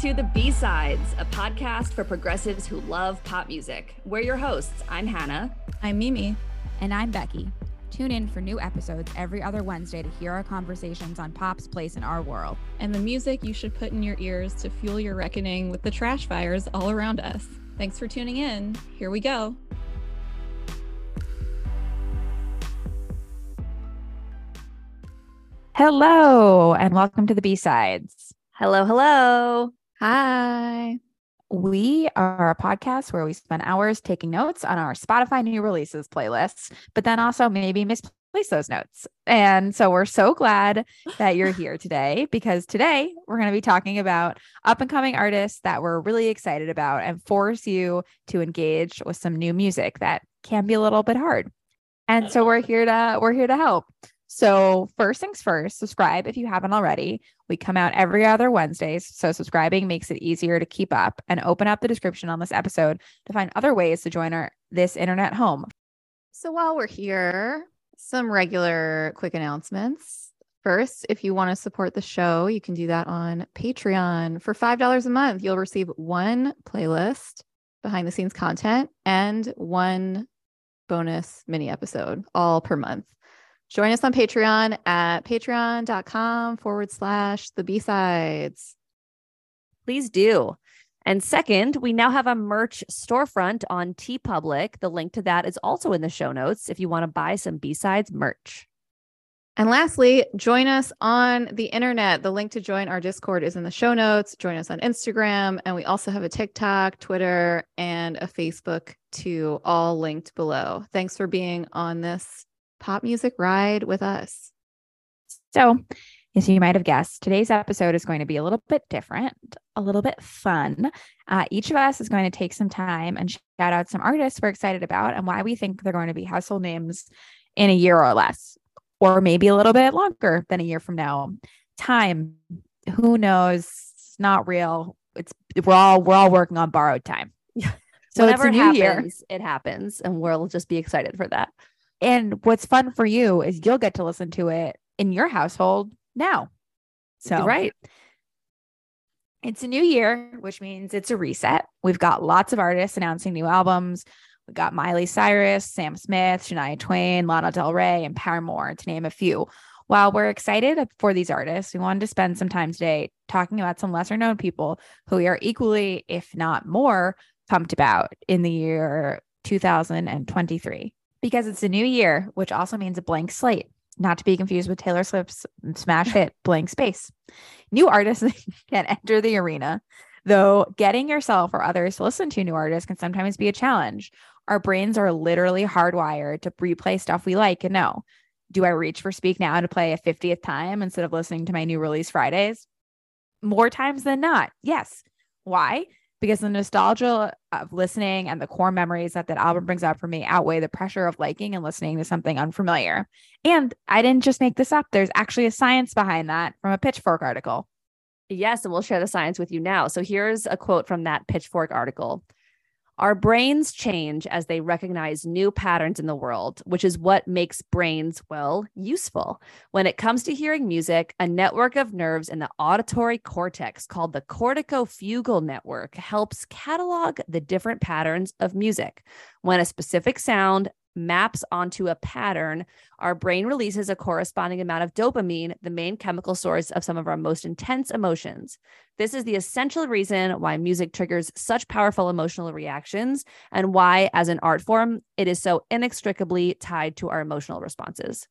to The B Sides, a podcast for progressives who love pop music. We're your hosts. I'm Hannah. I'm Mimi. And I'm Becky. Tune in for new episodes every other Wednesday to hear our conversations on pop's place in our world. And the music you should put in your ears to fuel your reckoning with the trash fires all around us. Thanks for tuning in. Here we go. Hello, and welcome to the B Sides. Hello, hello. Hi. We are a podcast where we spend hours taking notes on our Spotify new releases playlists, but then also maybe misplace those notes. And so we're so glad that you're here today because today we're going to be talking about up and coming artists that we're really excited about and force you to engage with some new music that can be a little bit hard. And so we're here to we're here to help. So, first things first, subscribe if you haven't already. We come out every other Wednesdays. So, subscribing makes it easier to keep up and open up the description on this episode to find other ways to join our this internet home. So, while we're here, some regular quick announcements. First, if you want to support the show, you can do that on Patreon. For $5 a month, you'll receive one playlist, behind the scenes content, and one bonus mini episode all per month. Join us on Patreon at patreon.com forward slash the B sides. Please do. And second, we now have a merch storefront on TeePublic. The link to that is also in the show notes if you want to buy some B sides merch. And lastly, join us on the internet. The link to join our Discord is in the show notes. Join us on Instagram. And we also have a TikTok, Twitter, and a Facebook too, all linked below. Thanks for being on this pop music ride with us. So, as you might have guessed, today's episode is going to be a little bit different, a little bit fun. Uh, each of us is going to take some time and shout out some artists we're excited about and why we think they're going to be household names in a year or less, or maybe a little bit longer than a year from now. Time, who knows? It's not real. It's we're all we're all working on borrowed time. Yeah. So Whenever it's a new it happens, year. it happens, and we'll just be excited for that. And what's fun for you is you'll get to listen to it in your household now. So, right. It's a new year, which means it's a reset. We've got lots of artists announcing new albums. We got Miley Cyrus, Sam Smith, Shania Twain, Lana Del Rey, and Paramore, to name a few. While we're excited for these artists, we wanted to spend some time today talking about some lesser known people who we are equally, if not more, pumped about in the year 2023 because it's a new year, which also means a blank slate, not to be confused with Taylor Swift's smash hit Blank Space. New artists can enter the arena, though getting yourself or others to listen to new artists can sometimes be a challenge. Our brains are literally hardwired to replay stuff we like and know. Do I reach for Speak Now to play a 50th time instead of listening to my new release Fridays? More times than not, yes. Why? Because the nostalgia of listening and the core memories that that album brings up for me outweigh the pressure of liking and listening to something unfamiliar. And I didn't just make this up. There's actually a science behind that from a Pitchfork article. Yes, and we'll share the science with you now. So here's a quote from that Pitchfork article. Our brains change as they recognize new patterns in the world, which is what makes brains, well, useful. When it comes to hearing music, a network of nerves in the auditory cortex called the corticofugal network helps catalog the different patterns of music. When a specific sound maps onto a pattern, our brain releases a corresponding amount of dopamine, the main chemical source of some of our most intense emotions. This is the essential reason why music triggers such powerful emotional reactions and why, as an art form, it is so inextricably tied to our emotional responses.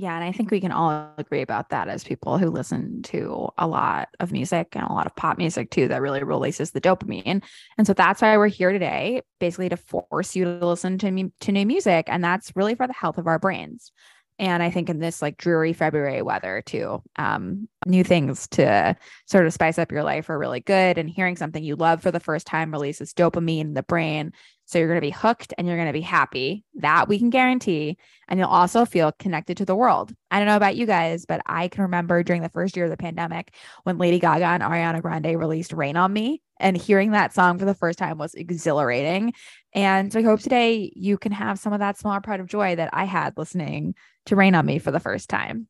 Yeah, and I think we can all agree about that as people who listen to a lot of music and a lot of pop music too, that really releases the dopamine. And so that's why we're here today, basically to force you to listen to me to new music. And that's really for the health of our brains. And I think in this like dreary February weather too, um, new things to sort of spice up your life are really good. And hearing something you love for the first time releases dopamine in the brain. So you're going to be hooked and you're going to be happy. That we can guarantee. And you'll also feel connected to the world. I don't know about you guys, but I can remember during the first year of the pandemic when Lady Gaga and Ariana Grande released Rain on Me. And hearing that song for the first time was exhilarating. And so I hope today you can have some of that smaller pride of joy that I had listening to Rain on Me for the first time.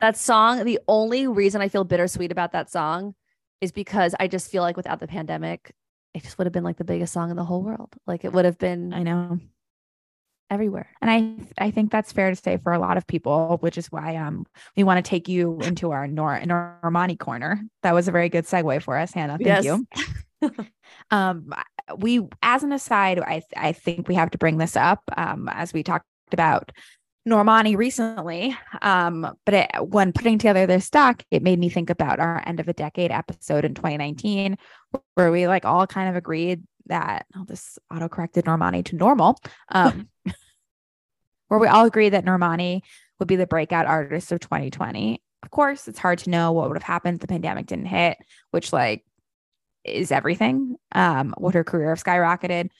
That song, the only reason I feel bittersweet about that song is because I just feel like without the pandemic, it just would have been like the biggest song in the whole world. Like it would have been I know. everywhere. And I I think that's fair to say for a lot of people, which is why um we want to take you into our Nor Normani corner. That was a very good segue for us, Hannah. Thank Yes. you. um we as an aside, I I think we have to bring this up um as we talked about Normani recently. Um, but it, when putting together this doc, it made me think about our end of a decade episode in 2019, where we like all kind of agreed that oh, this auto corrected Normani to normal. Um, where we all agreed that Normani would be the breakout artist of 2020. Of course, it's hard to know what would have happened if the pandemic didn't hit, which like is everything. Um, would her career have skyrocketed?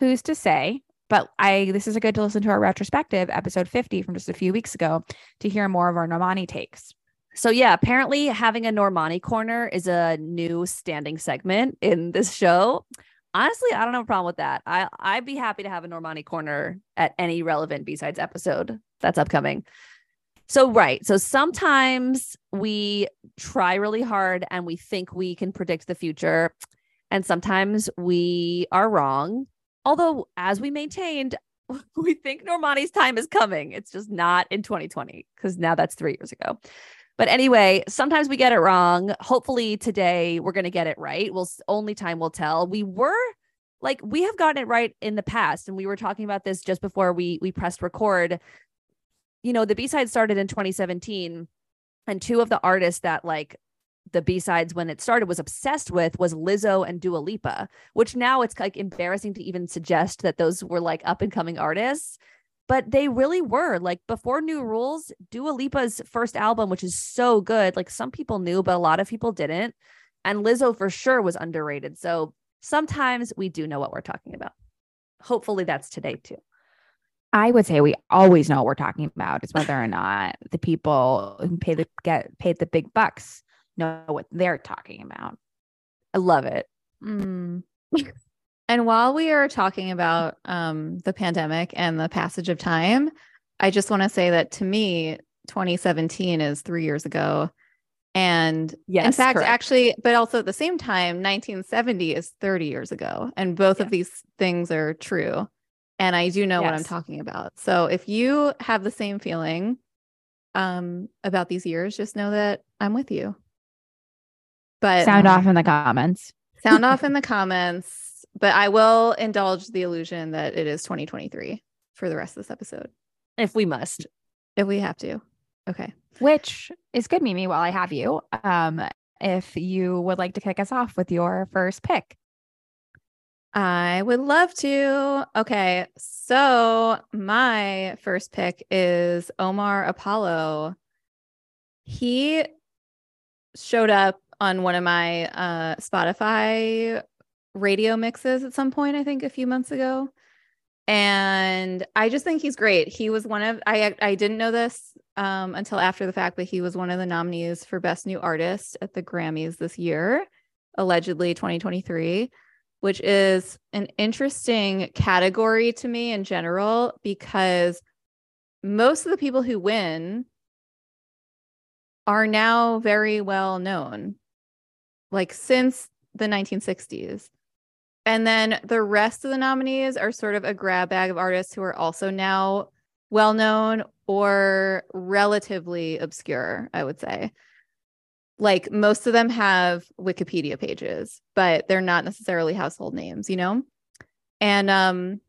Who's to say? But I this is a good to listen to our retrospective episode 50 from just a few weeks ago to hear more of our Normani takes. So yeah, apparently having a Normani corner is a new standing segment in this show. Honestly, I don't have a problem with that. I I'd be happy to have a Normani corner at any relevant B-sides episode that's upcoming. So right. So sometimes we try really hard and we think we can predict the future and sometimes we are wrong. Although as we maintained, we think Normani's time is coming. It's just not in 2020 because now that's 3 years ago. But anyway, sometimes we get it wrong. Hopefully today we're going to get it right. We'll only time will tell. We were like we have gotten it right in the past and we were talking about this just before we we pressed record. You know, the B-side started in 2017 and two of the artists that like the B-sides when it started was obsessed with was Lizzo and Dua Lipa, which now it's like embarrassing to even suggest that those were like up and coming artists but they really were like before new rules dua lipa's first album which is so good like some people knew but a lot of people didn't and lizzo for sure was underrated so sometimes we do know what we're talking about hopefully that's today too I would say we always know what we're talking about is whether or not the people who pay the get paid the big bucks know what they're talking about. i love it Mm. and while we are talking about um, the pandemic and the passage of time, I just want to say that to me, 2017 is three years ago. And yes in fact, correct. actually, but also at the same time, 1970 is 30 years ago. And both of these things are true. And I do know what I'm talking about. So if you have the same feeling um, about these years, just know that I'm with you. But Sound off in the comments. sound off in the comments. But I will indulge the illusion that it is 2023 for the rest of this episode if we must if we have to. Okay. which is good, Mimi. While I have you, um, if you would like to kick us off with your first pick, I would love to. Okay. So my first pick is Omar Apollo. He showed up on one of my uh, Spotify radio mixes at some point, I think a few months ago. And I just think he's great. He was one of I I didn't know this um, until after the fact, but he was one of the nominees for Best New Artist at the Grammys this year, allegedly 2023 which is an interesting category to me in general because most of the people who win are now very well known, like since the 1960s. And then the rest of the nominees are sort of a grab bag of artists who are also now well known or relatively obscure, I would say like most of them have Wikipedia pages, but they're not necessarily household names, you know? And um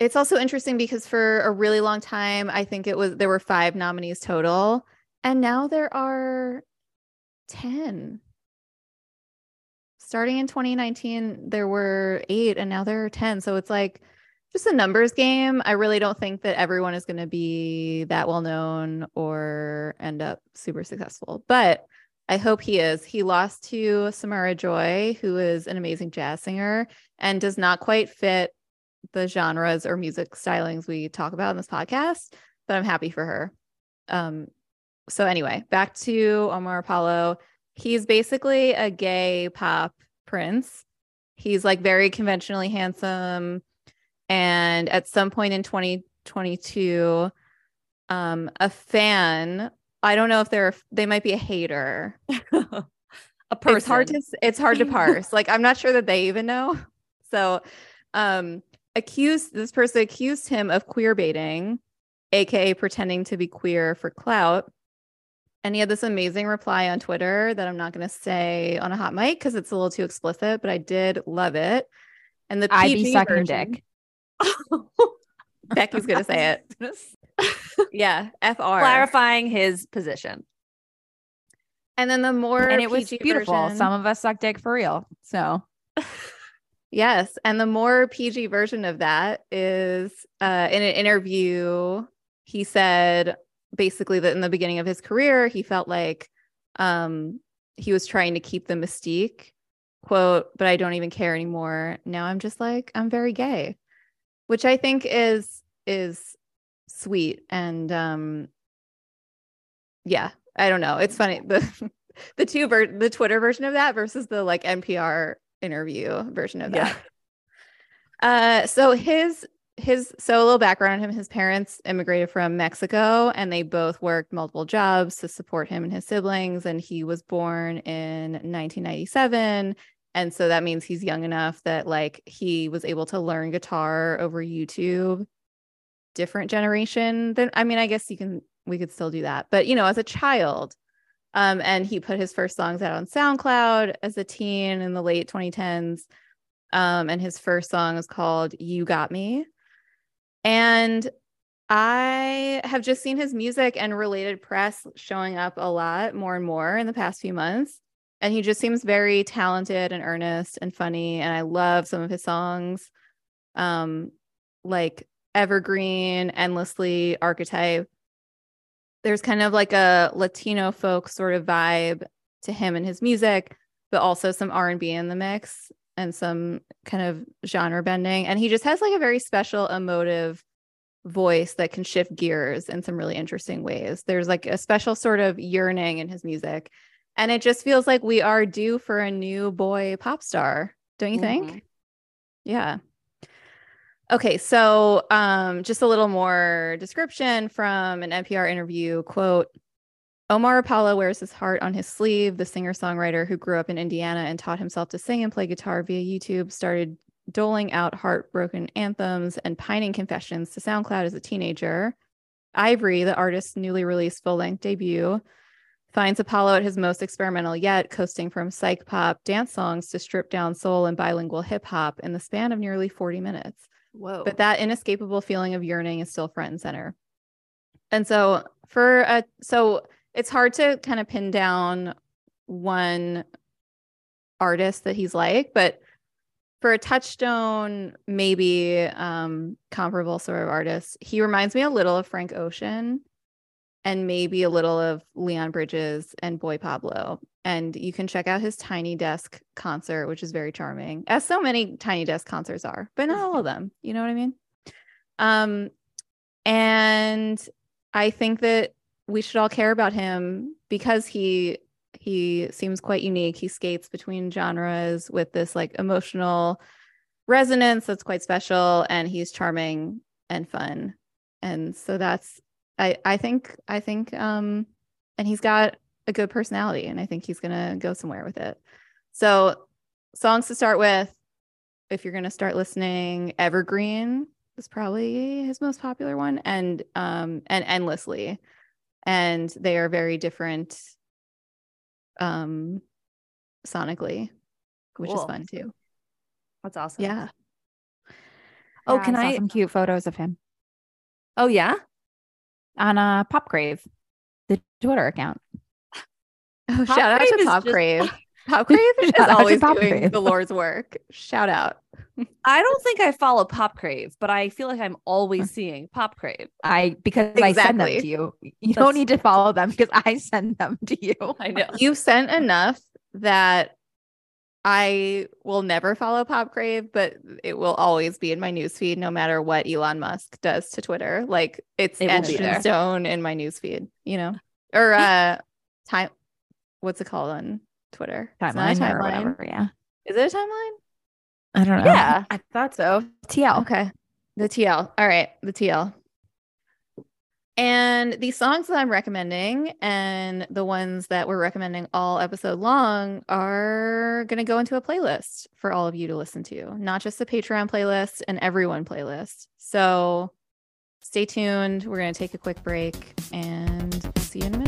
it's also interesting because for a really long time, I think it was there were five nominees total, and now there are 10. Starting in 2019, there were eight, and now there are 10. So it's like just a numbers game. I really don't think that everyone is going to be that well known or end up super successful, but I hope he is. He lost to Samara Joy, who is an amazing jazz singer and does not quite fit the genres or music stylings we talk about in this podcast, but I'm happy for her. Um, so anyway, back to Omar Apollo. He's basically a gay pop prince. He's like very conventionally handsome. And at some point in 2022, um, a fan I don't know if they're they might be a hater. a person. It's hard to it's hard to parse. like I'm not sure that they even know. So um accused this person accused him of queer baiting, aka pretending to be queer for clout. And he had this amazing reply on Twitter that I'm not going to say on a hot mic because it's a little too explicit, but I did love it. And the I PG be sucking version- dick. Becky's going to say it. Yeah, FR. clarifying his position. And then the more and it was PG beautiful. version- Some of us suck dick for real. So Yes, and the more PG version of that is uh, in an interview. He said basically that in the beginning of his career, he felt like um, he was trying to keep the mystique. Quote, but I don't even care anymore. Now I'm just like I'm very gay, which I think is is sweet and um, yeah, I don't know. It's funny the the two ver- the Twitter version of that versus the like NPR interview version of that. Uh, so his his so a little background on him. His parents immigrated from Mexico, and they both worked multiple jobs to support him and his siblings. And he was born in 1997, and so that means he's young enough that like he was able to learn guitar over YouTube. Different generation than I mean, I guess you can we could still do that, but you know, as a child, um, and he put his first songs out on SoundCloud as a teen in the late 2010s. Um, and his first song is called You Got Me. And I have just seen his music and related press showing up a lot more and more in the past few months. And he just seems very talented and earnest and funny. And I love some of his songs, um, like Evergreen, Endlessly, Archetype there's kind of like a Latino folk sort of vibe to him and his music, but also some R&B in the mix and some kind of genre bending. And he just has like a very special emotive voice that can shift gears in some really interesting ways. There's like a special sort of yearning in his music. And it just feels like we are due for a new boy pop star, don't you think? Mhm. Yeah. Okay, so um, just a little more description from an NPR interview. Quote Omar Apollo wears his heart on his sleeve. The singer songwriter who grew up in Indiana and taught himself to sing and play guitar via YouTube started doling out heartbroken anthems and pining confessions to SoundCloud as a teenager. Ivory, the artist's newly released full length debut, finds Apollo at his most experimental yet, coasting from psych pop dance songs to stripped down soul and bilingual hip hop in the span of nearly 40 minutes Whoa. but that inescapable feeling of yearning is still front and center. And so for a so it's hard to kind of pin down one artist that he's like, but for a touchstone, maybe um comparable sort of artist, he reminds me a little of Frank Ocean and maybe a little of Leon Bridges and Boy Pablo. And you can check out his Tiny Desk concert, which is very charming, as so many Tiny Desk concerts are, but not all of them. You know what I mean? Um, and I think that we should all care about him because he he seems quite unique. He skates between genres with this like emotional resonance that's quite special, and he's charming and fun. And so that's I I think I think um and he's got a good personality and I think he's going to go somewhere with it. So songs to start with if you're going to start listening Evergreen is probably his most popular one and um and Endlessly and they are very different um sonically which is fun too. That's awesome. Yeah. Oh, Yeah, can saw I? some cute photos of him Oh, yeah. on a uh, Pop Crave, the Twitter account. Oh, Pop shout out to is Pop just- Crave. Pop Crave is Shout out to always Pop doing Crave. the Lord's work. Shout out. I don't think I follow Pop Crave, but I feel like I'm always seeing Pop Crave. I because I send them to you. You That's- don't need to follow them because I send them to you. I know. You've sent enough that I will never follow Pop Crave, but it will always be in my newsfeed no matter what Elon Musk does to Twitter. Like it's It etched in there. stone in my newsfeed, you know? Or uh time what's it called on Twitter? It's not a Timeline or whatever. Yeah. Is it a timeline? I don't know. Yeah. I thought so. TL. Okay. The TL. All right. The TL. And the songs that I'm recommending and the ones that we're recommending all episode long are going to go into a playlist for all of you to listen to, not just the Patreon playlist and everyone playlist. So stay tuned. We're going to take a quick break and see you in a minute.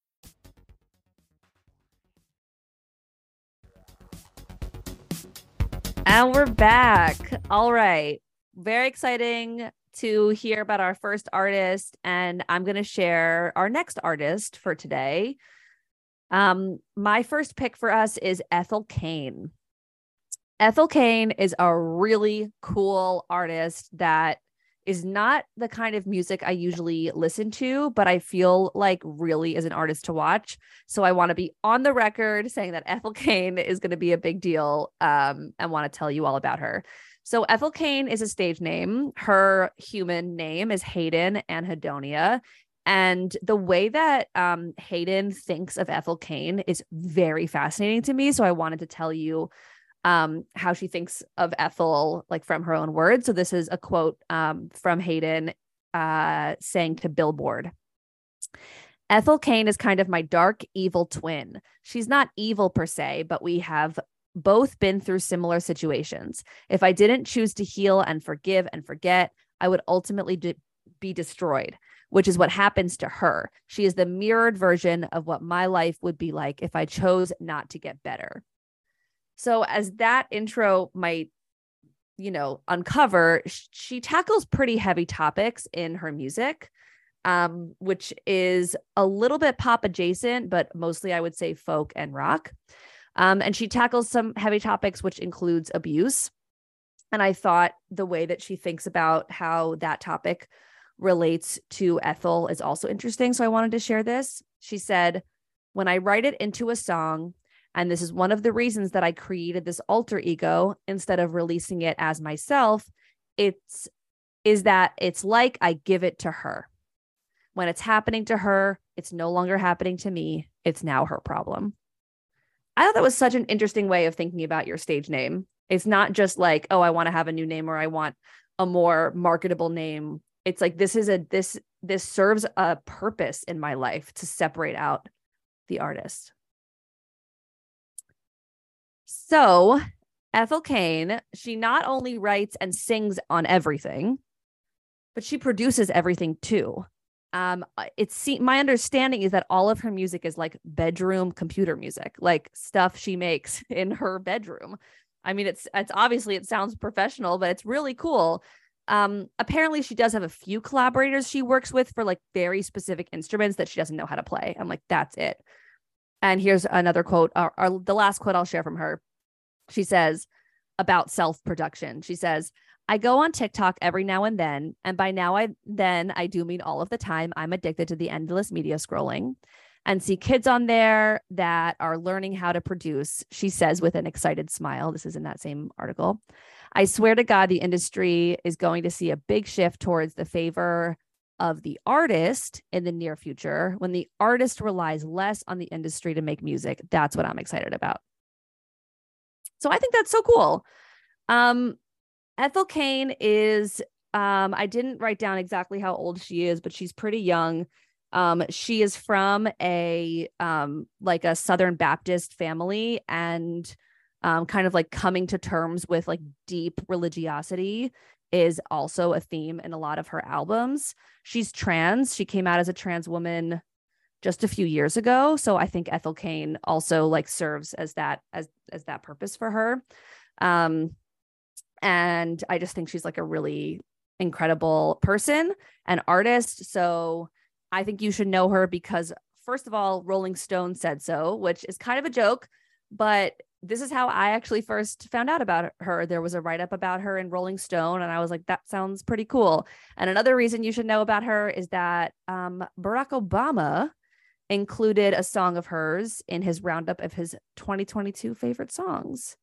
And we're back. All right. Very exciting to hear about our first artist. And I'm going to share our next artist for today. Um, my first pick for us is Ethel Cain. Ethel Cain is a really cool artist that is not the kind of music I usually listen to, but I feel like really is an artist to watch. So I want to be on the record saying that Ethel Cain is going to be a big deal um, and want to tell you all about her. So Ethel Cain is a stage name. Her human name is Hayden Anhedonia. And the way that um, Hayden thinks of Ethel Cain is very fascinating to me. So I wanted to tell you um, how she thinks of Ethel, like from her own words. So this is a quote um, from Hayden uh, saying to Billboard. Ethel Cain is kind of my dark, evil twin. She's not evil per se, but we have both been through similar situations. If I didn't choose to heal and forgive and forget, I would ultimately de- be destroyed, which is what happens to her. She is the mirrored version of what my life would be like if I chose not to get better. So as that intro might you know uncover she tackles pretty heavy topics in her music um which is a little bit pop adjacent but mostly i would say folk and rock. Um and she tackles some heavy topics which includes abuse. And i thought the way that she thinks about how that topic relates to ethel is also interesting. So i wanted to share this. She said when i write it into a song and this is one of the reasons that I created this alter ego instead of releasing it as myself. It's is that it's like I give it to her. When it's happening to her, it's no longer happening to me. It's now her problem. I thought that was such an interesting way of thinking about your stage name. It's not just like, oh, I want to have a new name or I want a more marketable name. It's like this is a this this serves a purpose in my life to separate out the artist. So, Ethel Cain, she not only writes and sings on everything, but she produces everything too. Um, it's my understanding is that all of her music is like bedroom computer music, like stuff she makes in her bedroom. I mean, it's it's obviously it sounds professional, but it's really cool. Um, apparently she does have a few collaborators she works with for like very specific instruments that she doesn't know how to play. I'm like, that's it. And here's another quote, uh, or, or the last quote I'll share from her. She says about self production. She says, I go on TikTok every now and then, and by now I then I do mean all of the time. I'm addicted to the endless media scrolling and see kids on there that are learning how to produce. She says with an excited smile. This is in that same article. I swear to God, the industry is going to see a big shift towards the favor of the artist in the near future when the artist relies less on the industry to make music. That's what I'm excited about. So I think that's so cool. Um, Ethel Cain is, um, I didn't write down exactly how old she is, but she's pretty young. Um, she is from a um, like a Southern Baptist family and um, kind of like coming to terms with like deep religiosity is also a theme in a lot of her albums. She's trans. She came out as a trans woman just a few years ago. So I think Ethel Cain also like serves as that as as that purpose for her. Um and I just think she's like a really incredible person and artist. So I think you should know her because first of all, Rolling Stone said so, which is kind of a joke, but this is how I actually first found out about her. There was a write up about her in Rolling Stone, and I was like, that sounds pretty cool. And another reason you should know about her is that um, Barack Obama included a song of hers in his roundup of his 2022 favorite songs.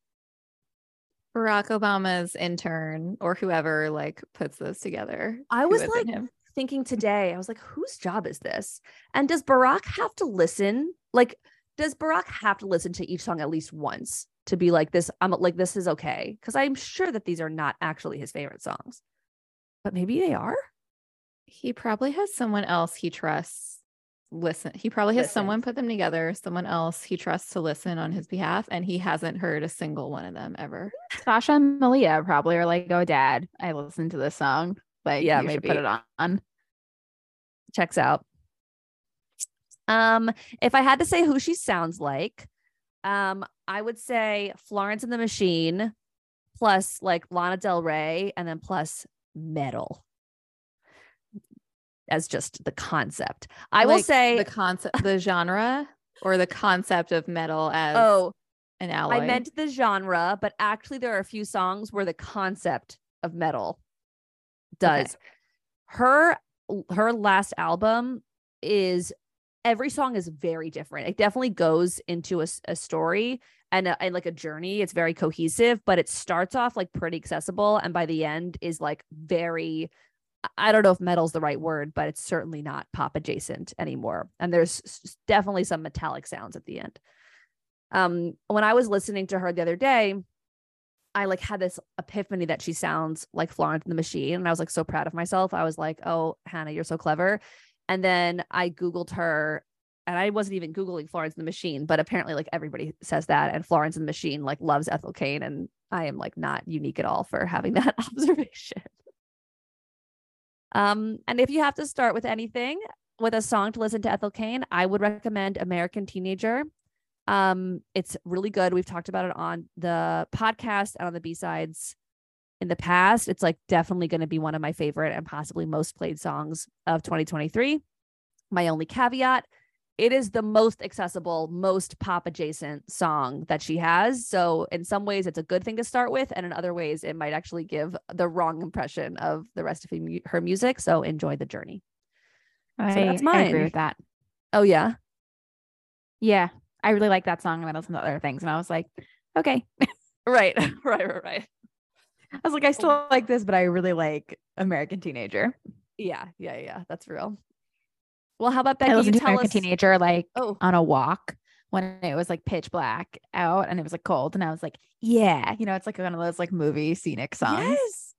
Barack Obama's intern or whoever like puts those together. I was like thinking today, I was like, whose job is this? And does Barack have to listen? Like, does Barack have to listen to each song at least once to be like this? I'm like, this is okay. Cause I'm sure that these are not actually his favorite songs, but maybe they are. he probably has someone else he trusts. Listen, he probably has someone put them together, someone else he trusts to listen on his behalf, and he hasn't heard a single one of them ever. Sasha and Malia probably are like, oh, dad, I listened to this song. Like, Yeah, you should put it on. on. Checks out. Um, if I had to say who she sounds like, um, I would say Florence and the Machine plus like Lana Del Rey and then plus metal as just the concept. I will say the concept, the genre, or the concept of metal as oh, an alloy. I meant the genre, but actually there are a few songs where the concept of metal Okay. does. Her her last album is every song is very different. It definitely goes into a story and, a, and like a journey. It's very cohesive, but it starts off like pretty accessible and by the end is like very I- don't know if metal's the right word, but it's certainly not pop adjacent anymore. And there's definitely some metallic sounds at the end. Um, when I was listening to her the other day, I like had this epiphany that she sounds like Florence and the Machine. And I was like so proud of myself. I was like, oh, Hannah, you're so clever. And then I Googled her and I wasn't even Googling Florence and the Machine, but apparently like everybody says that. And Florence and the Machine like loves Ethel Cain. And I am like not unique at all for having that observation. Um, and if you have to start with anything with a song to listen to Ethel Cain, I would recommend American Teenager. Um, it's really good. We've talked about it on the podcast and on the B sides in the past. It's like definitely going to be one of my favorite and possibly most played songs of 2023. My only caveat it is the most accessible, most pop adjacent song that she has. So, in some ways, it's a good thing to start with. And in other ways, it might actually give the wrong impression of the rest of her music. So, enjoy the journey. I, that's I agree with that. Oh, yeah. Yeah. I really like that song. And I listened to other things and I was like, okay. Right. right. Right. Right. I was like, I still oh. like this, but I really like American Teenager. Yeah. Yeah. Yeah. That's real. Well, how about Becky? I You listened to tell American us. Teenager like Oh, on a walk when it was like pitch black out and it was like cold. And I was like, yeah, you know, it's like one of those like movie scenic songs. Yes.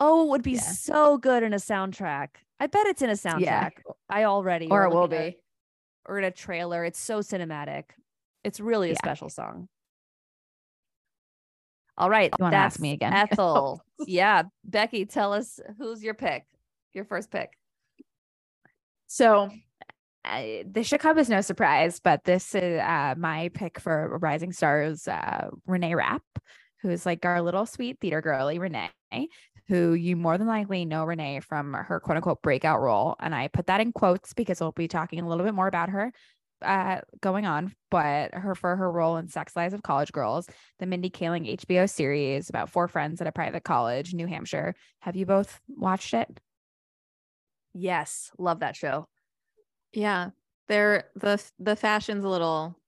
Oh, it would be Yeah. so good in a soundtrack. I bet it's in a soundtrack. Yeah. I already Or it will at- be. or in a trailer. It's so cinematic. It's really a Yeah. special song. All right. You wanna ask me again? Ethel. yeah. Becky, tell us who's your pick, your first pick. So I, this should come as no surprise, but this is uh, my pick for Rising Stars, uh, Renee Rapp, who's like our little sweet theater girly, Renee, who you more than likely know Renee from her quote unquote breakout role. And I put that in quotes because we'll be talking a little bit more about her uh, going on, but her for her role in Sex Lives of College Girls, the Mindy Kaling HBO series about four friends at a private college, New Hampshire. Have you both watched it? Yes. Love that show. Yeah, they're the the fashion's a little.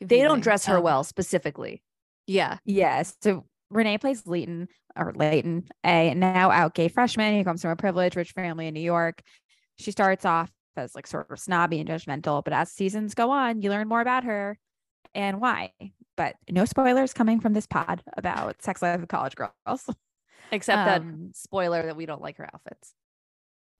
They don't dress her Um, well specifically. Yeah, Yes. So Renee plays Leighton or Leighton, a now out gay freshman who comes from a privileged rich family in New York. She starts off as like sort of snobby and judgmental, but as seasons go on, you learn more about her and why. But no spoilers coming from this pod about sex life of college girls. Except that Um, spoiler that we don't like her outfits.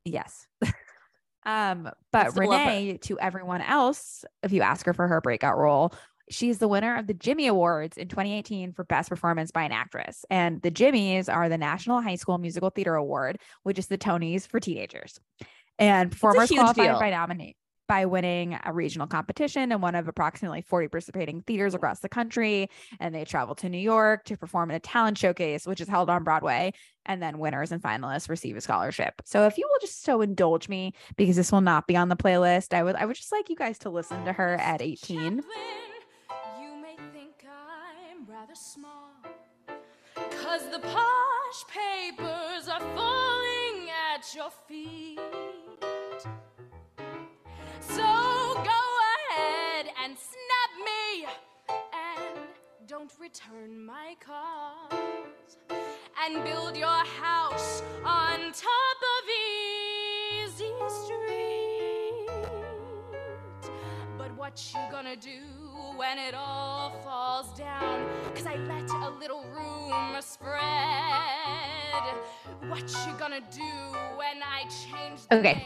Yes. um, but. Renee, to everyone else, if you ask her for her breakout role, she's the winner of the Jimmy Awards in 2018 for Best Performance by an Actress. And the Jimmys are the National High School Musical Theater Award, which is the Tonys for teenagers. And performers huge qualify deal. by nominate by winning a regional competition in one of approximately 40 participating theaters across the country. And they travel to New York to perform in a talent showcase, which is held on Broadway. And then winners and finalists receive a scholarship. So if you will just so indulge me, because this will not be on the playlist, I would I would just like you guys to listen to her at 18. small. Cause the posh papers are falling your feet. So go ahead and snap me and don't return my calls. And build your house on top of Easy Street. But what you gonna do when it all falls down? Cause I let a little rumor spread. What you gonna do when I change the Okay.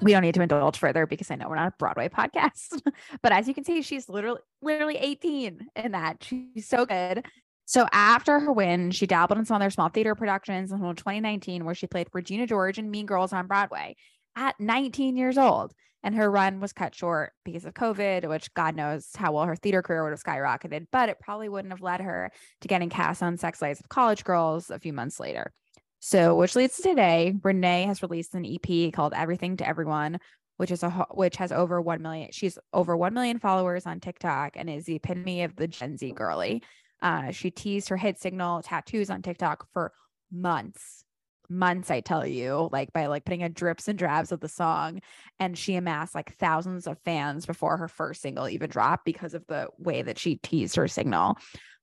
we don't need to indulge further because I know we're not a Broadway podcast. but as you can see, she's literally literally 18 in that. She's so good. So after her win, she dabbled in some other small theater productions until 2019, where she played Regina George and Mean Girls on Broadway at 19 years old. And her run was cut short because of COVID, which God knows how well her theater career would have skyrocketed, but it probably wouldn't have led her to getting cast on Sex Lives of College Girls a few months later. So, which leads to today, Renee has released an EP called Everything to Everyone, which is a which has over 1 million she's over 1 million followers on TikTok and is the epitome of the Gen Z girly. Uh, she teased her hit signal tattoos on TikTok for months. Months, I tell you, like by like putting a drips and drabs of the song, and she amassed like thousands of fans before her first single even dropped because of the way that she teased her signal.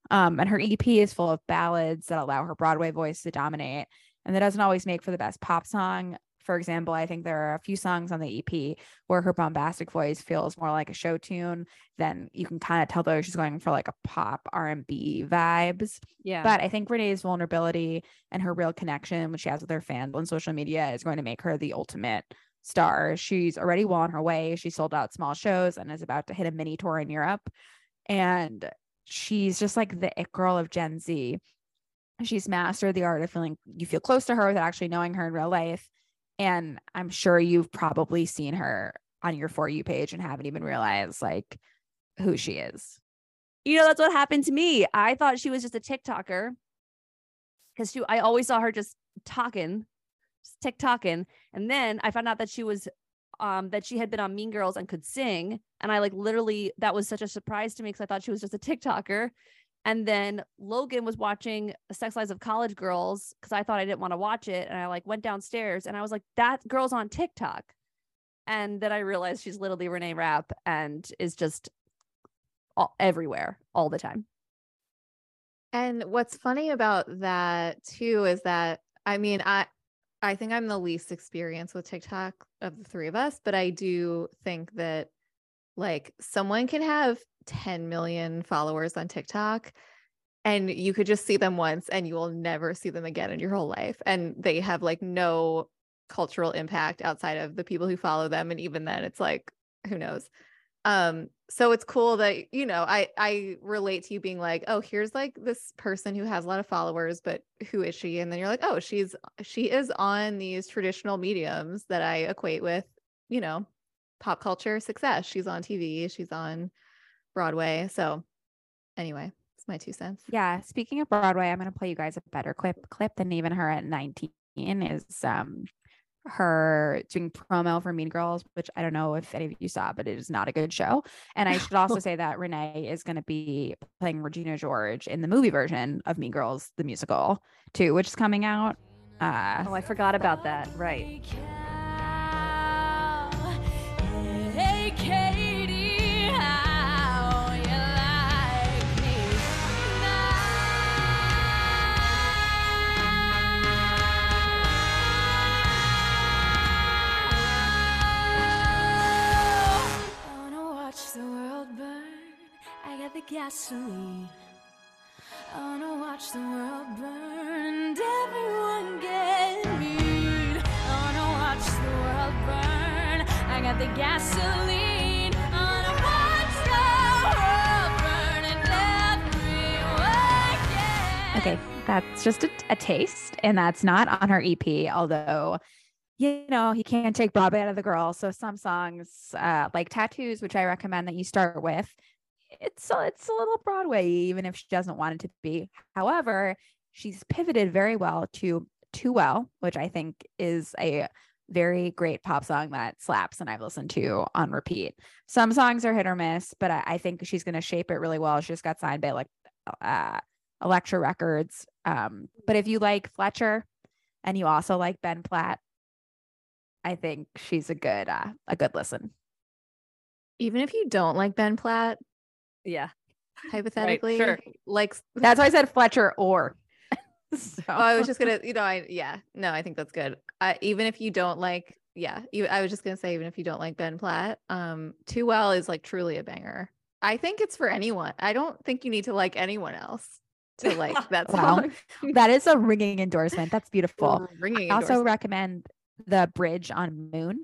Um, and her EP is full of ballads that allow her Broadway voice to dominate, and that doesn't always make for the best pop song. For example, I think there are a few songs on the EP where her bombastic voice feels more like a show tune. Then you can kind of tell though she's going for like a pop R and B vibes. Yeah. But I think Renee's vulnerability and her real connection, which she has with her fans on social media, is going to make her the ultimate star. She's already well on her way. She sold out small shows and is about to hit a mini tour in Europe. And she's just like the it girl of Gen Z. She's mastered the art of feeling you feel close to her without actually knowing her in real life. And I'm sure you've probably seen her on your For You page and haven't even realized like who she is. you know, that's what happened to me. I thought she was just a TikToker because she, I always saw her just talking, just TikToking. And then I found out that she was, um, that she had been on Mean Girls and could sing. And I like literally, that was such a surprise to me because I thought she was just a TikToker. And then Logan was watching Sex Lives of College Girls because I thought I didn't want to watch it. And I like went downstairs and I was like, that girl's on TikTok. And then I realized she's literally Renee Rapp and is just all, everywhere all the time. And what's funny about that too is that I mean, I I think I'm the least experienced with TikTok of the three of us, but I do think that like someone can have 10 million followers on TikTok and you could just see them once and you will never see them again in your whole life. And they have like no cultural impact outside of the people who follow them. And even then it's like who knows? Um so it's cool that you know i i relate to you being like oh here's like this person who has a lot of followers but who is she? And then you're like oh she's she is on these traditional mediums that i equate with you know pop culture success she's on tv she's on broadway so anyway it's my two cents Yeah. Speaking of Broadway, I'm going to play you guys a better clip clip than even her at 19 is um her doing promo for Mean Girls, which I don't know if any of you saw, but it is not a good show. And I should also say that Renee is going to be playing Regina George in the movie version of Mean Girls, the musical, too, which is coming out. Uh, Oh, I forgot about that. Right. Gasoline. I got the gasoline. wanna watch the world burn and The gasoline. Okay, that's just a, a taste, and that's not on her EP. Although, you know, he can't take Broadway out of the girl. So some songs, uh, like "Tattoos," which I recommend that you start with, it's a, it's a little Broadway, even if she doesn't want it to be. However, she's pivoted very well to "Too Well," which I think is a very great pop song that slaps and I've listened to on repeat. Some songs are hit or miss, but I, I think she's going to shape it really well. She just got signed by like uh, Elektra Records. Um, but if you like Fletcher and you also like Ben Platt, I think she's a good uh, a good listen. Even if you don't like Ben Platt, Yeah. hypothetically, sure. like That's why I said Fletcher or. so, Oh, I was just gonna, you know, I yeah, no, I think that's good. I, even if you don't like, yeah, you, I was just gonna say, even if you don't like Ben Platt, um, Too Well is like truly a banger. I think it's for anyone. I don't think you need to like anyone else to like that Wow. song. that is a ringing endorsement. That's beautiful. Ringing I also recommend the bridge on Moon.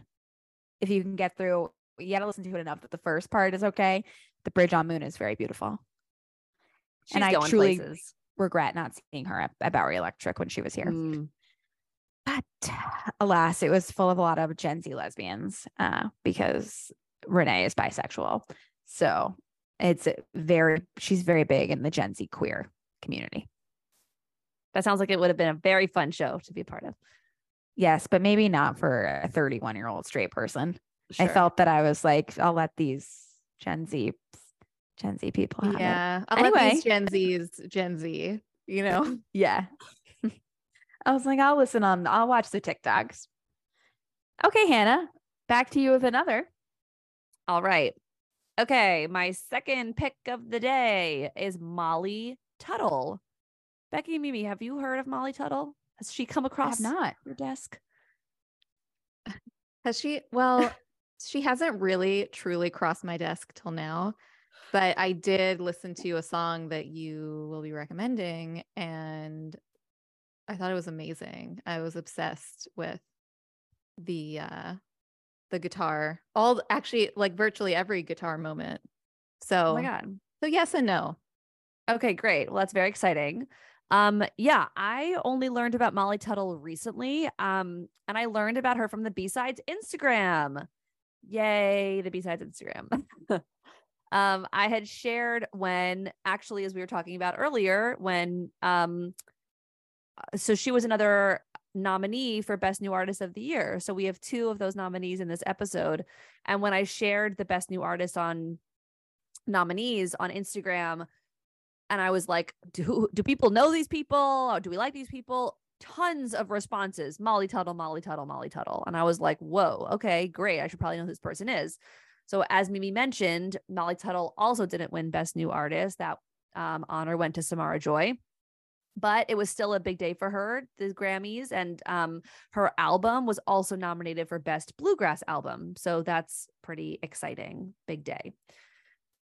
If you can get through, you got to listen to it enough that the first part is okay. The bridge on Moon is very beautiful. She's And I going truly- places. Regret not seeing her at, at Bowery Electric when she was here. Mm. But alas, it was full of a lot of Gen Z lesbians uh, because Renee is bisexual. So it's very, she's very big in the Gen Z queer community. That sounds like it would have been a very fun show to be a part of. Yes, but maybe not for a 31 year old straight person. I felt that I was like, I'll let these Gen Z Gen Z people have yeah. I'll Anyway. these Gen Z's Gen Z, you know. Yeah. I was like, I'll listen on, I'll watch the TikToks. Okay, Hannah, back to you with another. All right. Okay. My second pick of the day is Molly Tuttle. Becky and Mimi, have you heard of Molly Tuttle? Has she come I across have not. your desk? Has she? Well, she hasn't really truly crossed my desk till now, but I did listen to a song that you will be recommending, and I thought it was amazing. I was obsessed with the uh the guitar, all actually like virtually every guitar moment. So, Oh my God. so yes and no. Okay, great. Well, that's very exciting. Um, yeah, I only learned about Molly Tuttle recently. Um, and I learned about her from the B-Sides Instagram. Yay, the B-Sides Instagram. um, I had shared when actually, as we were talking about earlier, when um uh, so she was another nominee for Best New Artist of the Year. So we have two of those nominees in this episode. And when I shared the Best New Artist on nominees on Instagram, and I was like, do do people know these people? Or do we like these people? Tons of responses. Molly Tuttle, Molly Tuttle, Molly Tuttle. And I was like, whoa, okay, great. I should probably know who this person is. So as Mimi mentioned, Molly Tuttle also didn't win Best New Artist. That um, honor went to Samara Joy. But it was still a big day for her, the Grammys, and um, her album was also nominated for Best Bluegrass Album. So that's pretty exciting. Big day.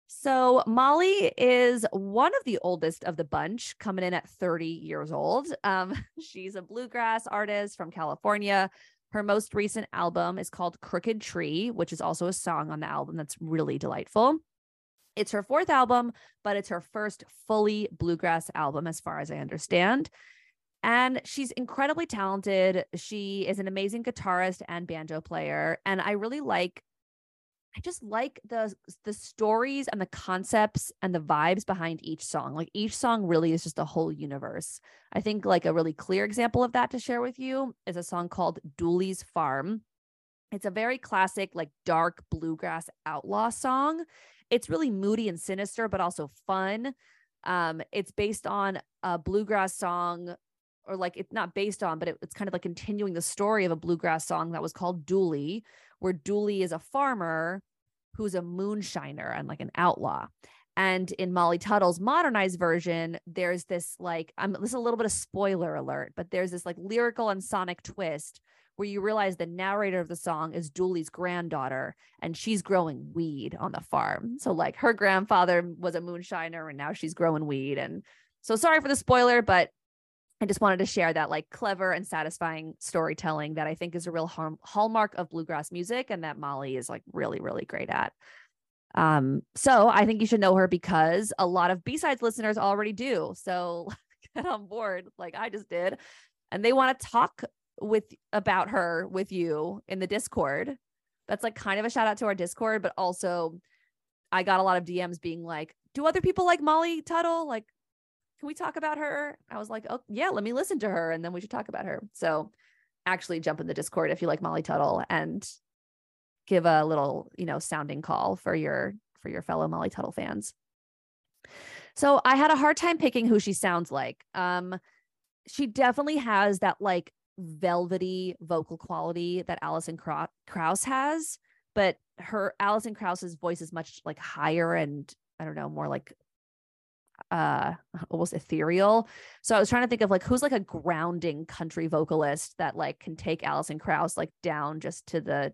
So Molly is one of the oldest of the bunch, coming in at 30 years old. Um, she's a bluegrass artist from California. Her most recent album is called Crooked Tree, which is also a song on the album that's really delightful. It's her fourth album, but it's her first fully bluegrass album, as far as I understand. And she's incredibly talented. She is an amazing guitarist and banjo player. And I really like I just like the the stories and the concepts and the vibes behind each song. Like each song really is just a whole universe. I think like a really clear example of that to share with you is a song called Dooley's Farm. It's a very classic like dark bluegrass outlaw song. It's really moody and sinister but also fun. Um it's based on a bluegrass song or like it's not based on but it, it's kind of like continuing the story of a bluegrass song that was called Dooley where Dooley is a farmer who's a moonshiner and like an outlaw. And in Molly Tuttle's modernized version, there's this like, I'm this is a little bit of spoiler alert, but there's this like lyrical and sonic twist where you realize the narrator of the song is Dooley's granddaughter and she's growing weed on the farm. So like her grandfather was a moonshiner and now she's growing weed. And so sorry for the spoiler, but I just wanted to share that like clever and satisfying storytelling that I think is a real hall- hallmark of bluegrass music and that Molly is like really, really great at. Um, so I think you should know her because a lot of B-sides listeners already do. So get on board like I just did. And they want to talk with about her with you in the Discord. That's like kind of a shout out to our Discord, but also I got a lot of DMs being like, do other people like Molly Tuttle? Like, can we talk about her? I was like, oh yeah, let me listen to her and then we should talk about her. So actually jump in the Discord if you like Molly Tuttle and give a little, you know, sounding call for your for your fellow Molly Tuttle fans. So I had a hard time picking who she sounds like. Um, she definitely has that like velvety vocal quality that Alison Krau- Krauss has, but her Alison Krauss's voice is much like higher and I don't know, more like uh almost ethereal. So I was trying to think of like who's like a grounding country vocalist that like can take Alison Krauss like down just to the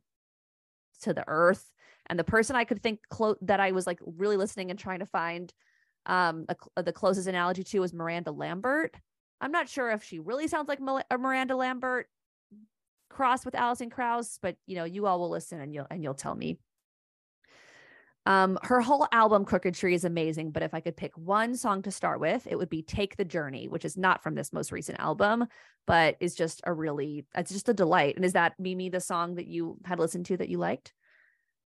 to the earth. And the person I could think clo- that I was like really listening and trying to find um a the closest analogy to was Miranda Lambert. I'm not sure if she really sounds like a Miranda Lambert crossed with Alison Krauss, but you know, you all will listen and you'll and you'll tell me. Um, her whole album Crooked Tree is amazing, but if I could pick one song to start with, it would be Take the Journey, which is not from this most recent album, but is just a really it's just a delight. And is that Mimi the song that you had listened to that you liked?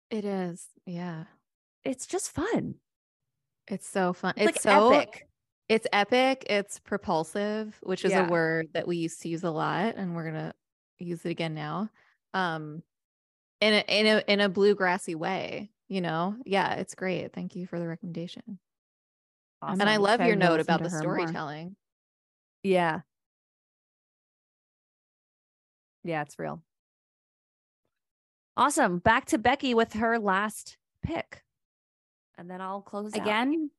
It is. Yeah. It's just fun. It's so fun. It's It's like so epic. It's epic. It's propulsive, which is Yeah. a word that we used to use a lot, and we're gonna use it again now. Um, in a in a in a bluegrassy way, you know. Yeah, it's great. Thank you for the recommendation. Awesome. And I love your note about the her more. storytelling. Yeah. Yeah, it's real. Awesome. Back to Becky with her last pick. And then I'll close out. Again,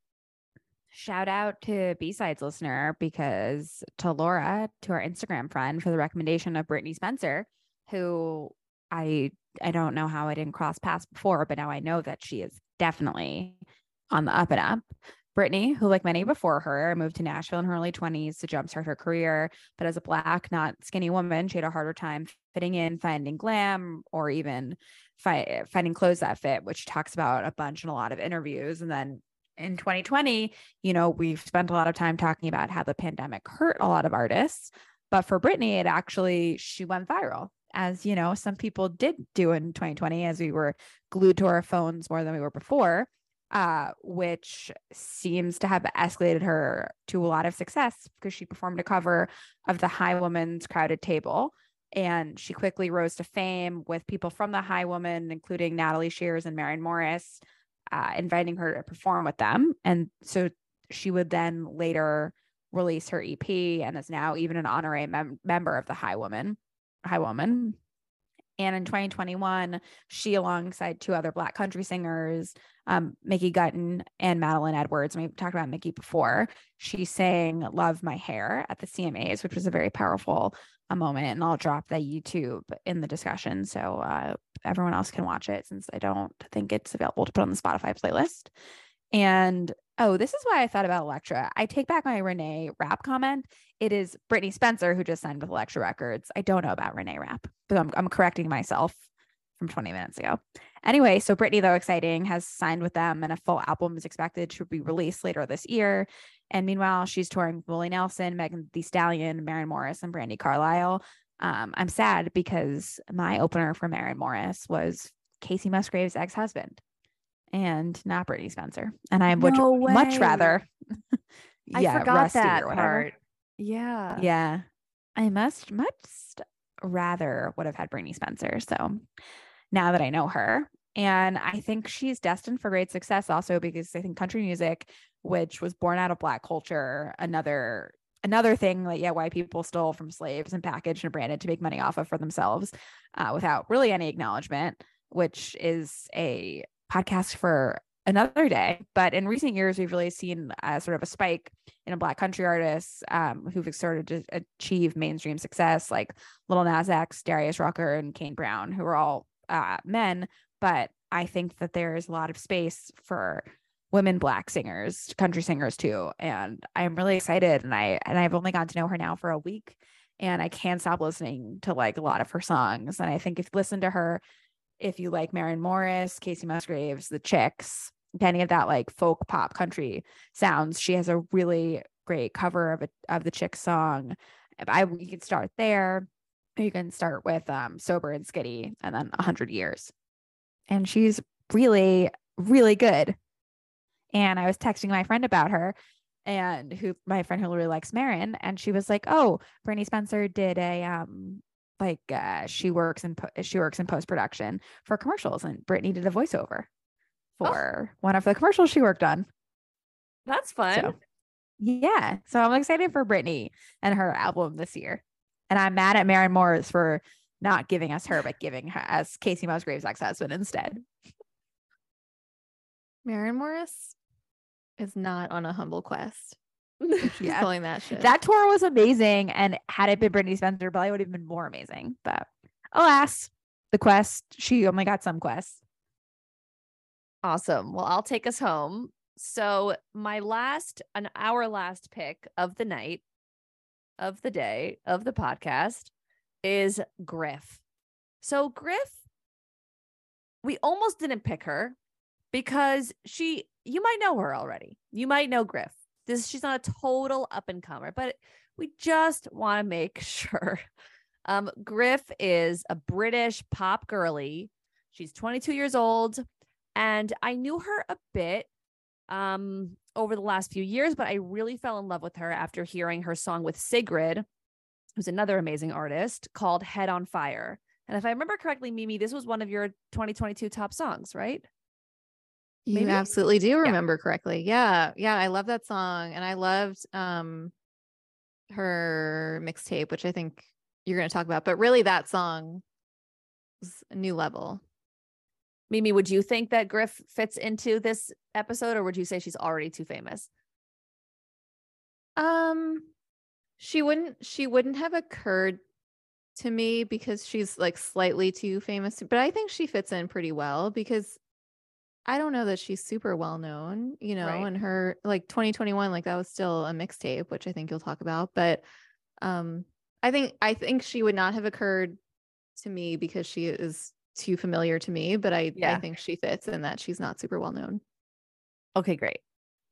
shout out to B-Sides listener because to Laura, to our Instagram friend for the recommendation of Brittney Spencer, who I I don't know how I didn't cross paths before, but now I know that she is definitely on the up and up. Brittney, who like many before her, moved to Nashville in her early 20s to jumpstart her career. But as a black, not skinny woman, she had a harder time fitting in, finding glam, or even fi- finding clothes that fit, which she talks about a bunch in a lot of interviews. And then in 2020, you know, we've spent a lot of time talking about how the pandemic hurt a lot of artists. But for Brittney, it actually, she went viral, as you know, some people did do in 2020, as we were glued to our phones more than we were before, uh, which seems to have escalated her to a lot of success because she performed a cover of the Highwomen's Crowded Table. And she quickly rose to fame with people from the Highwomen, including Natalie Shears and Maren Morris, uh, inviting her to perform with them. And so she would then later release her EP and is now even an honorary mem- member of the Highwomen. Highwomen. And in 2021, she, alongside two other Black country singers, um, Mickey Guyton and Madeline Edwards, and we've talked about Mickey before, she sang Love My Hair at the CMAs, which was a very powerful a moment. And I'll drop that YouTube in the discussion so uh, everyone else can watch it since I don't think it's available to put on the Spotify playlist. And oh, this is why I thought about Elektra. I take back my Renee Rapp comment. It is Brittney Spencer who just signed with Elektra Records. I don't know about Renee Rapp, but I'm, I'm correcting myself from 20 minutes ago. Anyway, so Brittney, though exciting, has signed with them and a full album is expected to be released later this year. And meanwhile, she's touring with Willie Nelson, Megan Thee Stallion, Maren Morris, and Brandi Carlile. Um, I'm sad because my opener for Maren Morris was Kacey Musgraves' ex-husband and not Brittney Spencer. And I would No much rather I forgot that part. Yeah. Yeah. I must much rather would have had Brittney Spencer. So now that I know her, and I think she's destined for great success also because I think country music, which was born out of black culture, another another thing that yeah, white people stole from slaves and packaged and branded to make money off of for themselves uh, without really any acknowledgement, which is a podcast for another day. But in recent years, we've really seen uh, sort of a spike in a black country artists um, who've started to achieve mainstream success, like Lil Nas X, Darius Rucker, and Kane Brown, who are all uh, men. But I think that there is a lot of space for women black singers, country singers too. And I'm really excited. And I and I've only gotten to know her now for a week. And I can't stop listening to like a lot of her songs. And I think if you listen to her, if you like Maren Morris, Kacey Musgraves, the Chicks, any of that like folk pop country sounds, she has a really great cover of a, of the Chicks song. I you can start there. You can start with um sober and skinny and then a hundred years. And she's really, really good. And I was texting my friend about her and who my friend who really likes Maren, and she was like, "Oh, Brittney Spencer did a um like uh she works in po- she works in post production for commercials, and Brittney did a voiceover for one of the commercials she worked on." That's fun. So, yeah. So I'm excited for Brittney and her album this year. And I'm mad at Maren Morris for not giving us her, but giving her as Kacey Musgraves' ex-husband instead. Maren Morris is not on a humble quest. She's Yeah. pulling that shit. That tour was amazing. And had it been Brittney Spencer, probably would have been more amazing. But alas, the quest, she oh only got some quests. Awesome. Well, I'll take us home. So, my last, an our last pick of the night, of the day, of the podcast is Griff. So, Griff, we almost didn't pick her because she, you might know her already. You might know Griff. This, she's not a total up and comer, but we just want to make sure. Um, Griff is a British pop girly. She's 22 years old and I knew her a bit um over the last few years, but I really fell in love with her after hearing her song with Sigrid, who's another amazing artist, called Head on Fire. And if I remember correctly, Mimi, this was one of your 2022 top songs, right? You Maybe? absolutely do remember correctly. Yeah. Yeah. I love that song. And I loved um her mixtape, which I think you're gonna talk about. But really that song was a new level. Mimi, would you think that Griff fits into this episode, or would you say she's already too famous? Um she wouldn't she wouldn't have occurred to me because she's like slightly too famous, but I think she fits in pretty well because I don't know that she's super well known, you know, Right. and her like 2021 like that was still a mixtape, which I think you'll talk about, but um I think I think she would not have occurred to me because she is too familiar to me, but I I think she fits in that she's not super well known. Okay, great.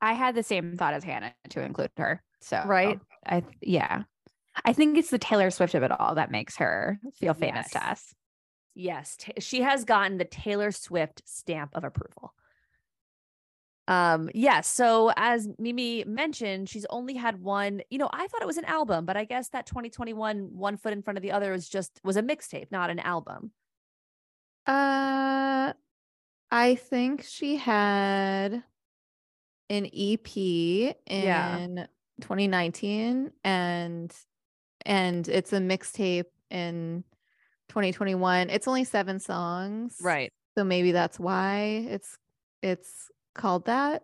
I had the same thought as Hannah to include her. So Right. I yeah. I think it's the Taylor Swift of it all that makes her feel famous to us. Yes, ta- she has gotten the Taylor Swift stamp of approval. Um, yes. So as Mimi mentioned, she's only had one, you know, I thought it was an album, but I guess that 2021 One Foot in Front of the Other was just was a mixtape, not an album. Uh, I think she had an EP Yeah. in 2019 and and it's a mixtape in 2021. It's only 7 songs. Right. So maybe that's why it's it's called that.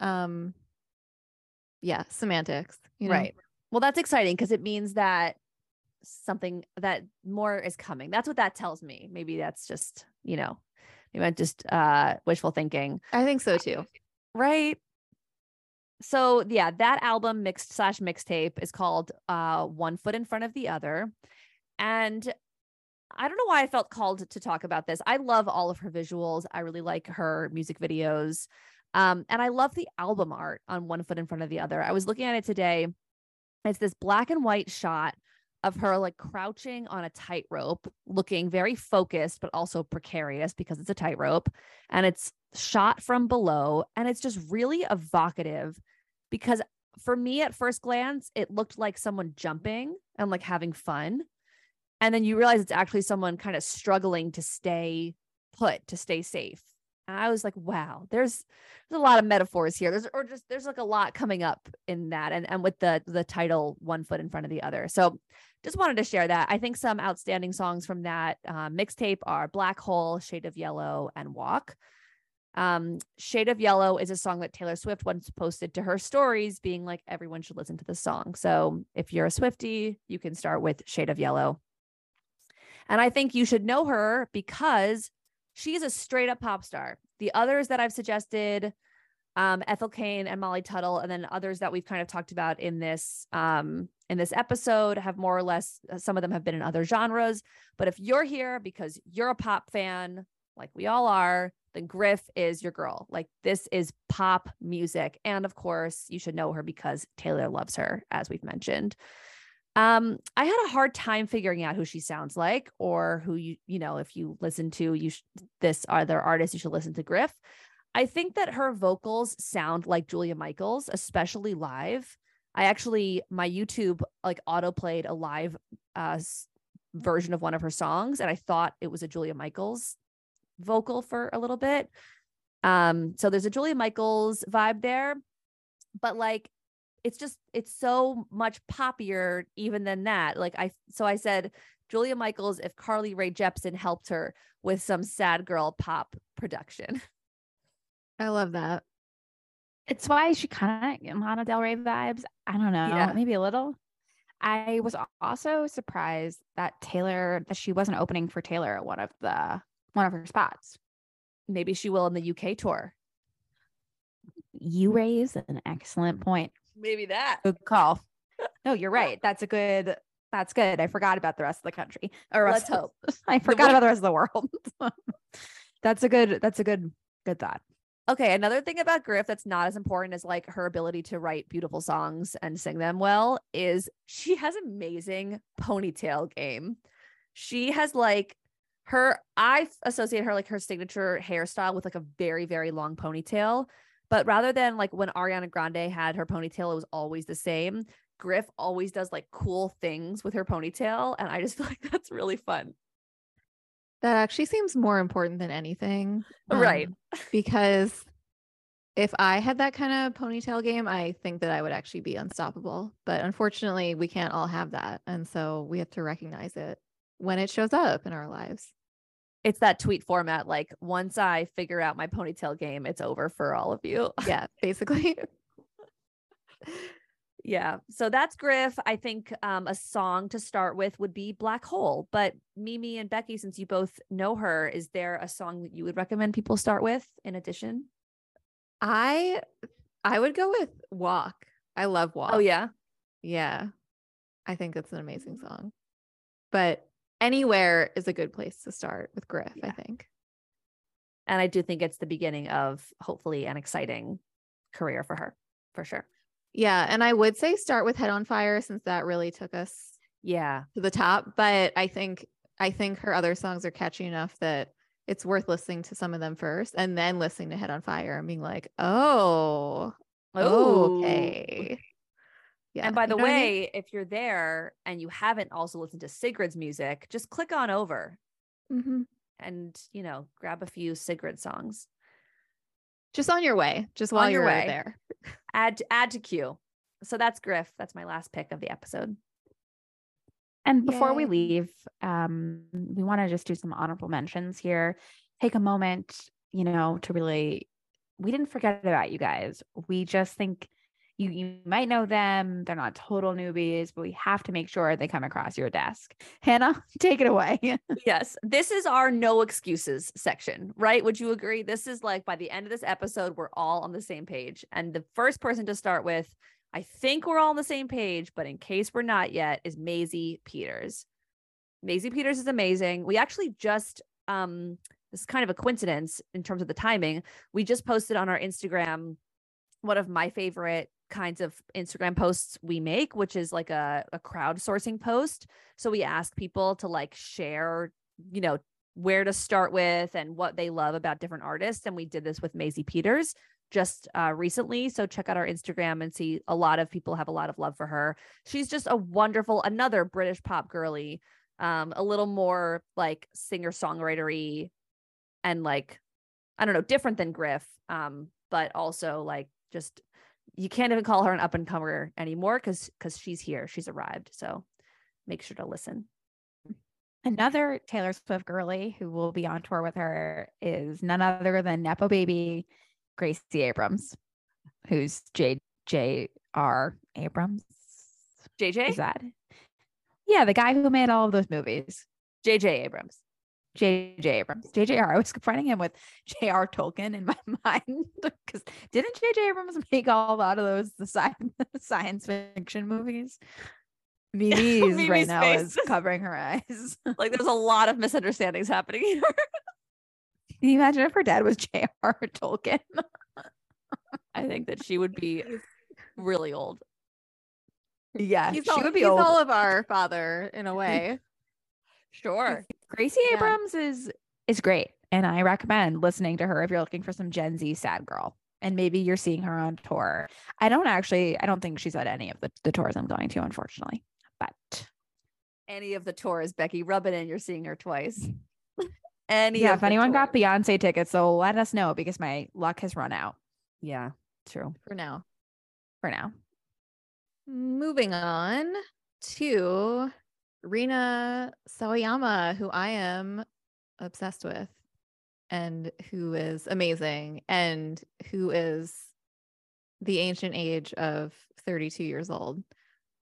Um yeah, semantics, you know. Right. Well, that's exciting because it means that something that more is coming. That's what that tells me. Maybe that's just, you know, maybe I'm just uh wishful thinking. I think so too. Right. So yeah, that album mixed slash mixtape is called uh One Foot in Front of the Other. And I don't know why I felt called to talk about this. I love all of her visuals. I really like her music videos. Um, and I love the album art on One Foot in Front of the Other. I was looking at it today. It's this black and white shot of her like crouching on a tightrope, looking very focused, but also precarious because it's a tightrope. And it's shot from below. And it's just really evocative because for me at first glance, it looked like someone jumping and like having fun. And then you realize it's actually someone kind of struggling to stay put, to stay safe. And I was like, wow, there's there's a lot of metaphors here. There's or just there's like a lot coming up in that and and with the the title one foot in front of the other. So just wanted to share that. I think some outstanding songs from that uh, mixtape are Black Hole, Shade of Yellow, and Walk. Um, Shade of Yellow is a song that Taylor Swift once posted to her stories, being like, everyone should listen to this song. So if you're a Swifty, you can start with Shade of Yellow. And I think you should know her because she's a straight up pop star. The others that I've suggested, um, Ethel Cain and Molly Tuttle, and then others that we've kind of talked about in this um, in this episode have more or less. uh, Some of them have been in other genres, but if you're here because you're a pop fan, like we all are, then Griff is your girl. Like this is pop music, and of course, you should know her because Taylor loves her, as we've mentioned. Um, I had a hard time figuring out who she sounds like, or who you you know, if you listen to you sh- this other artist, you should listen to Griff. I think that her vocals sound like Julia Michaels, especially live. I actually my YouTube like auto played a live uh version of one of her songs, and I thought it was a Julia Michaels vocal for a little bit. Um, so there's a Julia Michaels vibe there. but like it's just it's so much poppier even than that. Like I so I said Julia Michaels if Carly Rae Jepsen helped her with some sad girl pop production. I love that. It's why she kind of Lana Del Rey vibes. I don't know, Yeah. maybe a little. I was also surprised that Taylor that she wasn't opening for Taylor at one of the one of her spots. Maybe she will in the UK tour. You raise an excellent point. Maybe that. Good call. No, you're right. That's a good. That's good. I forgot about the rest of the country. Or Let's of- I forgot about the rest of the world. that's a good. That's a good. Good thought. Okay, another thing about Griff that's not as important as like her ability to write beautiful songs and sing them well is she has amazing ponytail game. She has like her I associate her like her signature hairstyle with like a very very long ponytail, but rather than like when Ariana Grande had her ponytail it was always the same. Griff always does like cool things with her ponytail and I just feel like that's really fun. That actually seems more important than anything. Right. um, Because if I had that kind of ponytail game, I think that I would actually be unstoppable. But unfortunately, we can't all have that. And so we have to recognize it when it shows up in our lives. It's that tweet format like once I figure out my ponytail game it's over for all of you. Yeah, basically. Yeah. So that's Griff. I think um, a song to start with would be Black Hole. But Mimi and Becky, since you both know her, is there a song that you would recommend people start with in addition? I I would go with Walk. I love Walk. Oh, yeah. Yeah. I think it's an amazing song. But anywhere is a good place to start with Griff, I think. And I do think it's the beginning of hopefully an exciting career for her, for sure. Yeah. And I would say start with Head on Fire since that really took us Yeah. to the top. But I think I think her other songs are catchy enough that it's worth listening to some of them first and then listening to Head on Fire and being like, oh, Ooh. okay. Yeah. And by the you know what I mean? way, if you're there and you haven't also listened to Sigrid's music, just click on over Mhm. and, you know, grab a few Sigrid songs. just on your way, just while On your you're way. there. add add to queue. So that's Griff. That's my last pick of the episode. And before we leave, um, we want to just do some honorable mentions here. Take a moment, you know, to really, we didn't forget about you guys. We just think you you might know them. They're not total newbies, but we have to make sure they come across your desk. Hannah, take it away. yes, this is our no excuses section, right? Would you agree? This is like by the end of this episode, we're all on the same page. And the first person to start with, I think we're all on the same page, but in case we're not yet, is Maisie Peters. Maisie Peters is amazing. We actually just um this is kind of a coincidence in terms of the timing. We just posted on our Instagram one of my favorite kinds of Instagram posts we make, which is like a, a crowdsourcing post. So we ask people to like share, you know, where to start with and what they love about different artists. And we did this with Maisie Peters just uh, recently. So check out our Instagram and see a lot of people have a lot of love for her. She's just a wonderful, another British pop girly, um, a little more like singer songwritery and like, I don't know, different than Griff, um, but also like just you can't even call her an up and comer anymore because because she's here, she's arrived. So make sure to listen. Another Taylor Swift girly who will be on tour with her is none other than Nepo baby Gracie Abrams, who's J J R Abrams. JJ, Is that? Yeah, the guy who made all of those movies. JJ Abrams. JJ Abrams. JJR. I was finding him with J.R. Tolkien in my mind because didn't JJ Abrams make all a lot of those the science, science fiction movies? Mimi's right now face. is covering her eyes. Like there's a lot of misunderstandings happening here. Can you imagine if her dad was J.R. Tolkien? I think that she would be really old. Yeah, He's she all, would be he's old. all of our father in a way. Sure. Gracie Yeah. Abrams is is great, and I recommend listening to her if you're looking for some Gen Z sad girl. And maybe you're seeing her on tour. I don't actually. I don't think she's at any of the, the tours I'm going to, unfortunately. But Any of the tours, Becky, rub it in. You're seeing her twice. Any yeah, if the anyone got. Beyonce tickets, so let us know because my luck has run out. Yeah, true. for now. for now. Moving on to Rina Sawayama, who I am obsessed with and who is amazing and who is the ancient age of 32 years old.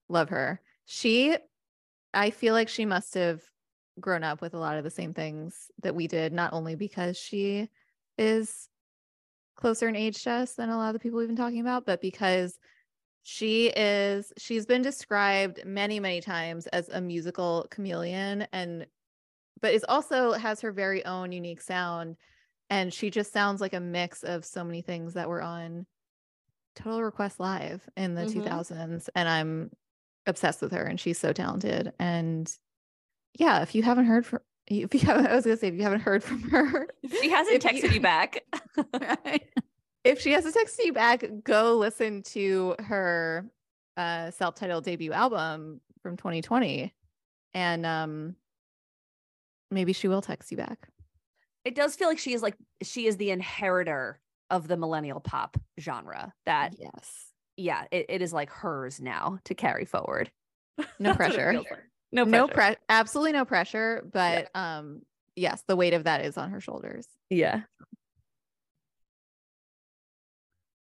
Love her. She, I feel like she must have grown up with a lot of the same things that we did, not only because she is closer in age to us than a lot of the people we've been talking about, but because she is, she's been described many, many times as a musical chameleon and, but is also has her very own unique sound. And she just sounds like a mix of so many things that were on Total Request Live in the Mhm. 2000s. And I'm obsessed with her and she's so talented. And yeah, if you haven't heard from, if you haven't, I was gonna say, if you haven't heard from her, She hasn't If you- texted you back. if she has to text you back, go listen to her uh, self-titled debut album from 2020, and um, maybe she will text you back. it does feel like she is like she is the inheritor of the millennial pop genre that yes, yeah it, it is like hers now to carry forward no That's what it pressure, like. no no pressure. pre, absolutely no pressure. But um, yes, the weight of that is on her shoulders. yeah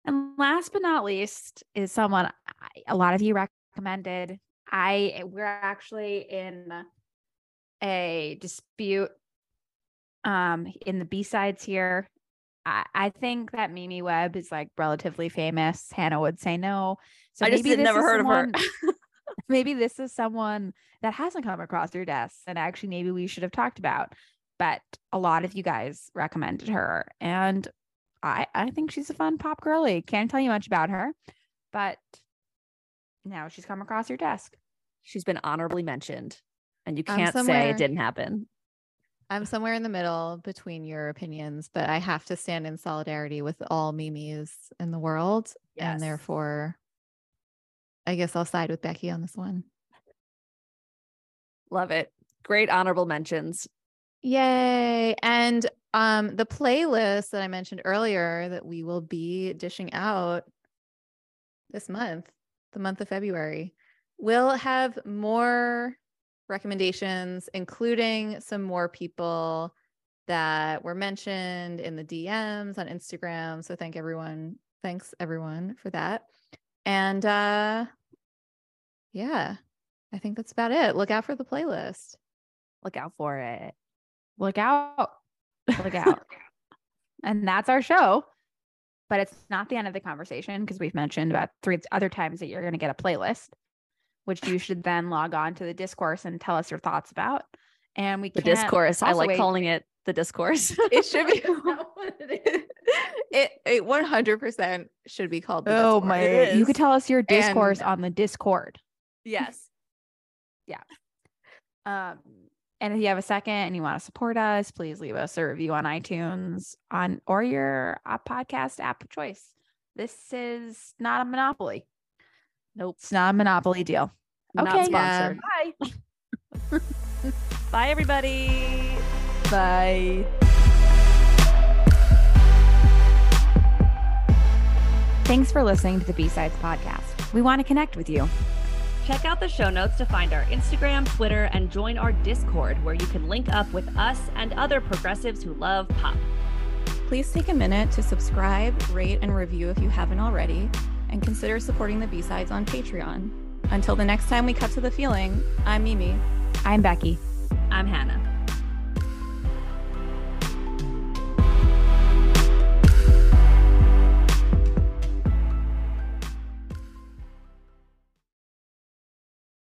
And last but not least is someone I, a lot of you recommended. I we're actually in a dispute um in the B-sides here. I, I think that Mimi Webb is like relatively famous. Hannah would say no. So I just maybe never is heard of her. someone- maybe this is someone that hasn't come across your desk and actually maybe we should have talked about. But a lot of you guys recommended her and I I think she's a fun pop girly. Can't tell you much about her, but now she's come across your desk. she's been honorably mentioned and you can't say it didn't happen I'm somewhere in the middle between your opinions, but I have to stand in solidarity with all Mimis in the world. Yes. And therefore, I guess I'll side with Becky on this one. love it great honorable mentions Yay. And um the playlist that I mentioned earlier that we will be dishing out this month, the month of February, will have more recommendations, including some more people that were mentioned in the DMs on Instagram. So thank everyone. Thanks everyone for that. And uh yeah, I think that's about it. Look out for the playlist. look out for it Look out. Look out. and that's our show. But it's not the end of the conversation because we've mentioned about three other times that you're going to get a playlist, which you should then log on to the discourse and tell us your thoughts about. And we the discourse i like wait- calling it the discourse It should be it it 100% should be called the Oh Discord. my! You could tell us your discourse And- on the Discord. yes yeah. Um, and if you have a second and you want to support us, please leave us a review on iTunes on or your uh, podcast app of choice. This is not a monopoly. nope It's not a monopoly deal. not Okay. Yeah. bye bye everybody Bye. Thanks for listening to the B-Sides podcast. We want to connect with you. Check out the show notes to find our Instagram, Twitter, and join our Discord where you can link up with us and other progressives who love pop. Please take a minute to subscribe, rate, and review if you haven't already, and consider supporting the B-Sides on Patreon. Until the next time we cut to the feeling, I'm Mimi. I'm Becky. I'm Hannah.